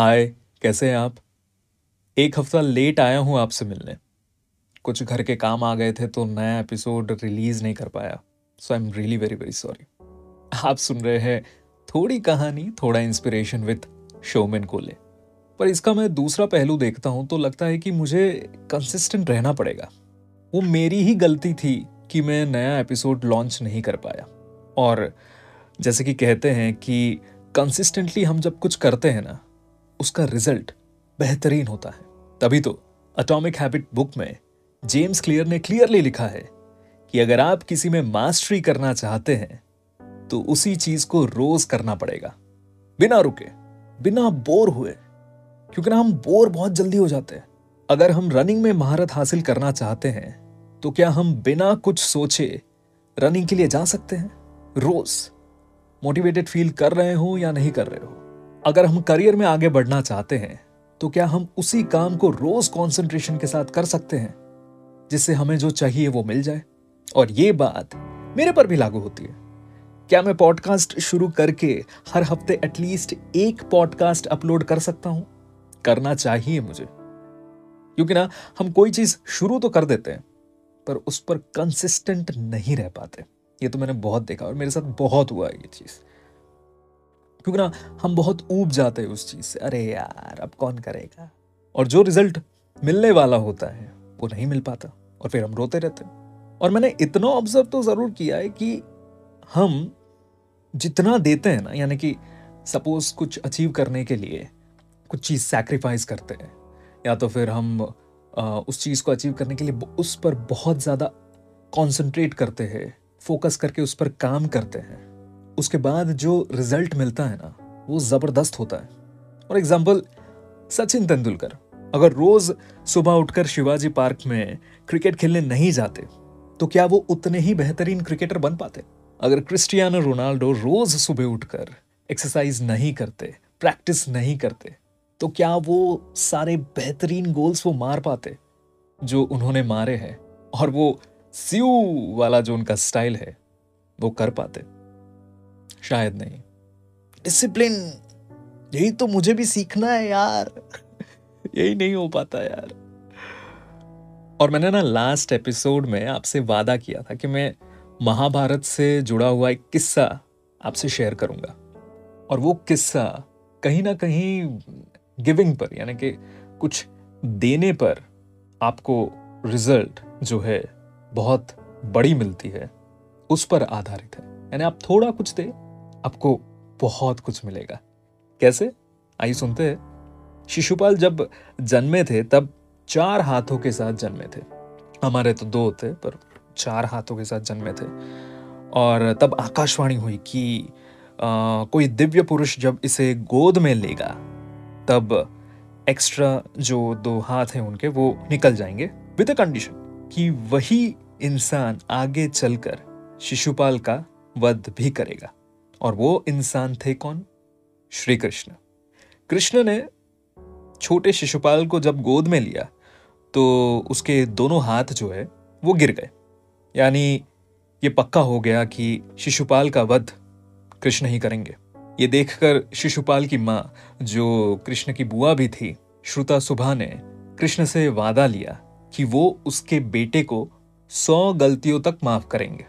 हाय, कैसे हैं आप? एक हफ़्ता लेट आया हूँ आपसे मिलने। कुछ घर के काम आ गए थे तो नया एपिसोड रिलीज़ नहीं कर पाया। So I am really very very sorry आप सुन रहे हैं थोड़ी कहानी, थोड़ा इंस्पिरेशन विथ शोमेन कोले पर इसका मैं दूसरा पहलू देखता हूँ तो लगता है कि मुझे कंसिस्टेंट रहना पड़ेगा। वो मेरी ही गलती थी कि मैं नया एपिसोड लॉन्च नहीं कर पाया। और जैसे कि कहते हैं कि कंसिस्टेंटली हम जब कुछ करते हैं ना उसका रिज़ल्ट बेहतरीन होता है। तभी तो अटोमिक हैबिट बुक में जेम्स क्लियर ने क्लियरली लिखा है कि अगर आप किसी में मास्टरी करना चाहते हैं तो उसी चीज़ को रोज करना पड़ेगा। बिना रुके, बिना बोर हुए। क्योंकि ना हम बोर बहुत जल्दी हो जाते हैं। अगर हम रनिंग में महारत हासिल करना चाहते हैं तो क्या हम बिना कुछ सोचे रनिंग के लिए जा सकते हैं? रोज। मोटिवेटेड फील कर रहे हो या नहीं कर रहे हो? अगर हम करियर में आगे बढ़ना चाहते हैं तो क्या हम उसी काम को रोज कंसंट्रेशन के साथ कर सकते हैं, जिससे हमें जो चाहिए वो मिल जाए? और ये बात मेरे पर भी लागू होती है। क्या मैं पॉडकास्ट शुरू करके हर हफ़्ते एटलीस्ट एक पॉडकास्ट अपलोड कर सकता हूँ? करना चाहिए मुझे। क्योंकि ना, हम कोई चीज़ शुरू तो कर देते हैं, पर उस पर कंसिस्टेंट नहीं रह पाते। ये तो मैंने बहुत देखा और मेरे साथ बहुत हुआ है ये चीज़। क्योंकि ना हम बहुत ऊब जाते हैं उस चीज़ से। अरे यार अब कौन करेगा? और जो रिज़ल्ट मिलने वाला होता है वो नहीं मिल पाता। और फिर हम रोते रहते हैं। और मैंने इतना ऑब्ज़र्व तो ज़रूर किया है कि हम जितना देते हैं ना यानी कि सपोज़ कुछ अचीव करने के लिए कुछ चीज़ सैक्रिफाइस करते हैं या तो फिर हम आ, उस चीज़ को अचीव करने के लिए उस पर बहुत ज़्यादा कॉन्सेंट्रेट करते हैं फोकस करके उस पर काम करते हैं। उसके बाद जो रिज़ल्ट मिलता है ना, वो ज़बरदस्त होता है। For example Sachin Tendulkar. अगर रोज सुबह उठकर शिवाजी पार्क में क्रिकेट खेलने नहीं जाते तो क्या वो उतने ही बेहतरीन क्रिकेटर बन पाते? अगर क्रिस्टियानो रोनाल्डो रोज सुबह उठकर एक्सरसाइज नहीं करते प्रैक्टिस नहीं करते तो क्या वो सारे बेहतरीन गोल्स वो मार पाते, जो उन्होंने मारे हैं? और वो स्यू वाला जो उनका स्टाइल है, वो कर पाते। शायद नहीं। डिसिप्लिन यही तो मुझे भी सीखना है यार। यही नहीं हो पाता यार। और मैंने ना लास्ट एपिसोड में आपसे वादा किया था कि मैं महाभारत से जुड़ा हुआ एक किस्सा आपसे शेयर करूँगा। और वो किस्सा कहीं ना कहीं गिविंग पर यानी कि कुछ देने पर आपको रिज़ल्ट जो है बहुत बड़ी मिलती है उस पर आधारित है। यानी आप थोड़ा कुछ दे आपको बहुत कुछ मिलेगा। कैसे? आइए सुनते हैं। शिशुपाल जब जन्मे थे तब चार हाथों के साथ जन्मे थे। हमारे तो दो थे पर चार हाथों के साथ जन्मे थे। और तब आकाशवाणी हुई कि आ, कोई दिव्य पुरुष जब इसे गोद में लेगा तब एक्स्ट्रा जो दो हाथ हैं उनके वो निकल जाएँगे विद अ कंडीशन कि वही इंसान आगे चलकर शिशुपाल का वध भी करेगा। और वो इंसान थे कौन? श्री कृष्ण कृष्ण ने छोटे शिशुपाल को जब गोद में लिया तो उसके दोनों हाथ जो है, वो गिर गए। यानी ये पक्का हो गया कि शिशुपाल का वध कृष्ण ही करेंगे। ये देखकर शिशुपाल की माँ, जो कृष्ण की बुआ भी थी, श्रुता सुभा ने कृष्ण से वादा लिया कि वो उसके बेटे को सौ गलतियों तक माफ़ करेंगे।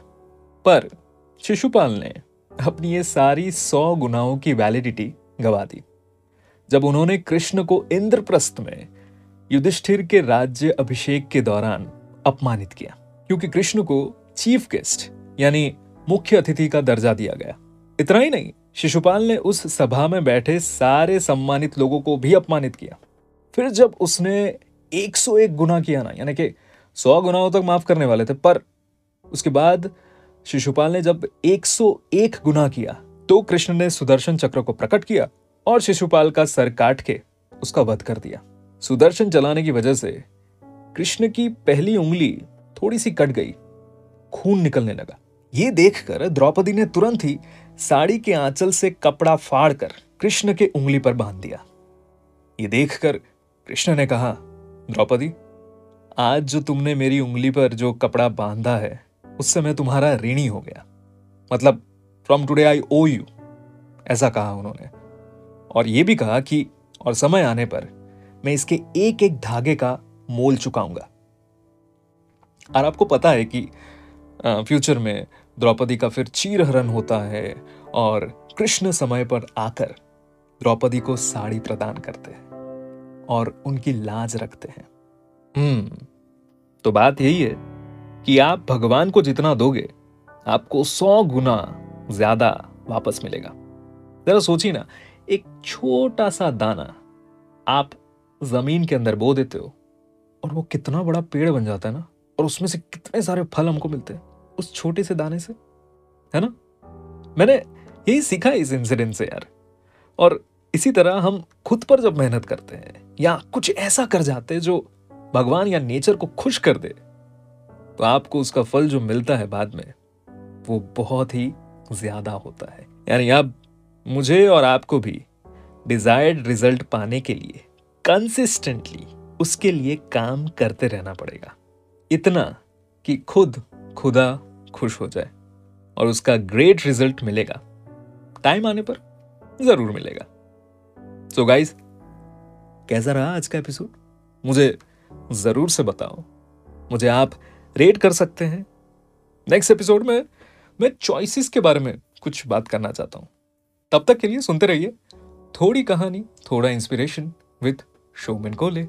पर शिशुपाल ने अपनी ये सारी सौ गुनाहों की वैलिडिटी गवा दी। जब उन्होंने कृष्ण को इंद्रप्रस्थ में युधिष्ठिर के राज्य अभिषेक के दौरान अपमानित किया, क्योंकि कृष्ण को चीफ गेस्ट यानी मुख्य अतिथि का दर्जा दिया गया। इतना ही नहीं, शिशुपाल ने उस सभा में बैठे सारे सम्मानित लोगों को भी अपमानित किया। फिर जब उसने 101 गुना किया ना, यानी कि 100 गुनाहों तक माफ़ करने वाले थे, पर उसके बाद शिशुपाल ने जब 101 गुना किया तो कृष्ण ने सुदर्शन चक्र को प्रकट किया और शिशुपाल का सर काट के उसका वध कर दिया। सुदर्शन चलाने की वजह से कृष्ण की पहली उंगली थोड़ी सी कट गई, खून निकलने लगा। ये देखकर द्रौपदी ने तुरंत ही साड़ी के आंचल से कपड़ा फाड़कर कृष्ण के उंगली पर बाँध दिया। ये देखकर कृष्ण ने कहा, द्रौपदी, आज जो तुमने मेरी उंगली पर जो कपड़ा बांधा है उससे मैं तुम्हारा ऋणी हो गया। मतलब from today I owe you ऐसा कहा उन्होंने। और यह भी कहा कि, और समय आने पर, मैं इसके एक एक धागे का मोल चुकाऊँगा। और आपको पता है कि फ्यूचर में द्रौपदी का फिर चीरहरण होता है, और कृष्ण समय पर आकर द्रौपदी को साड़ी प्रदान करते हैं, और उनकी लाज रखते हैं। हम्म तो बात यही है कि आप भगवान को जितना दोगे, आपको सौ गुना ज़्यादा वापस मिलेगा। जरा सोचिए ना, एक छोटा सा दाना आप ज़मीन के अंदर बो देते हो और वो कितना बड़ा पेड़ बन जाता है ना, और उसमें से कितने सारे फल हमको मिलते हैं, उस छोटे से दाने से, है ना? मैंने यही सीखा इस इंसिडेंट से यार। और इसी तरह हम खुद पर जब मेहनत करते हैं या कुछ ऐसा कर जाते हैं जो भगवान या नेचर को खुश कर दे तो आपको उसका फल जो मिलता है बाद में, वो बहुत ही ज़्यादा होता है। यानी अब मुझे और आपको भी डिजायर्ड रिज़ल्ट पाने के लिए कंसिस्टेंटली उसके लिए काम करते रहना पड़ेगा। इतना कि खुद, खुदा खुश हो जाए और उसका ग्रेट रिज़ल्ट मिलेगा। टाइम आने पर ज़रूर मिलेगा। सो so गाइस कैसा रहा आज का एपिसोड मुझे ज़रूर से बताओ। मुझे आप रेट कर सकते हैं। नेक्स्ट एपिसोड में मैं चॉइसेस के बारे में कुछ बात करना चाहता हूँ। तब तक के लिए सुनते रहिए। थोड़ी कहानी, थोड़ा इंस्पिरेशन विथ शोमिन कोले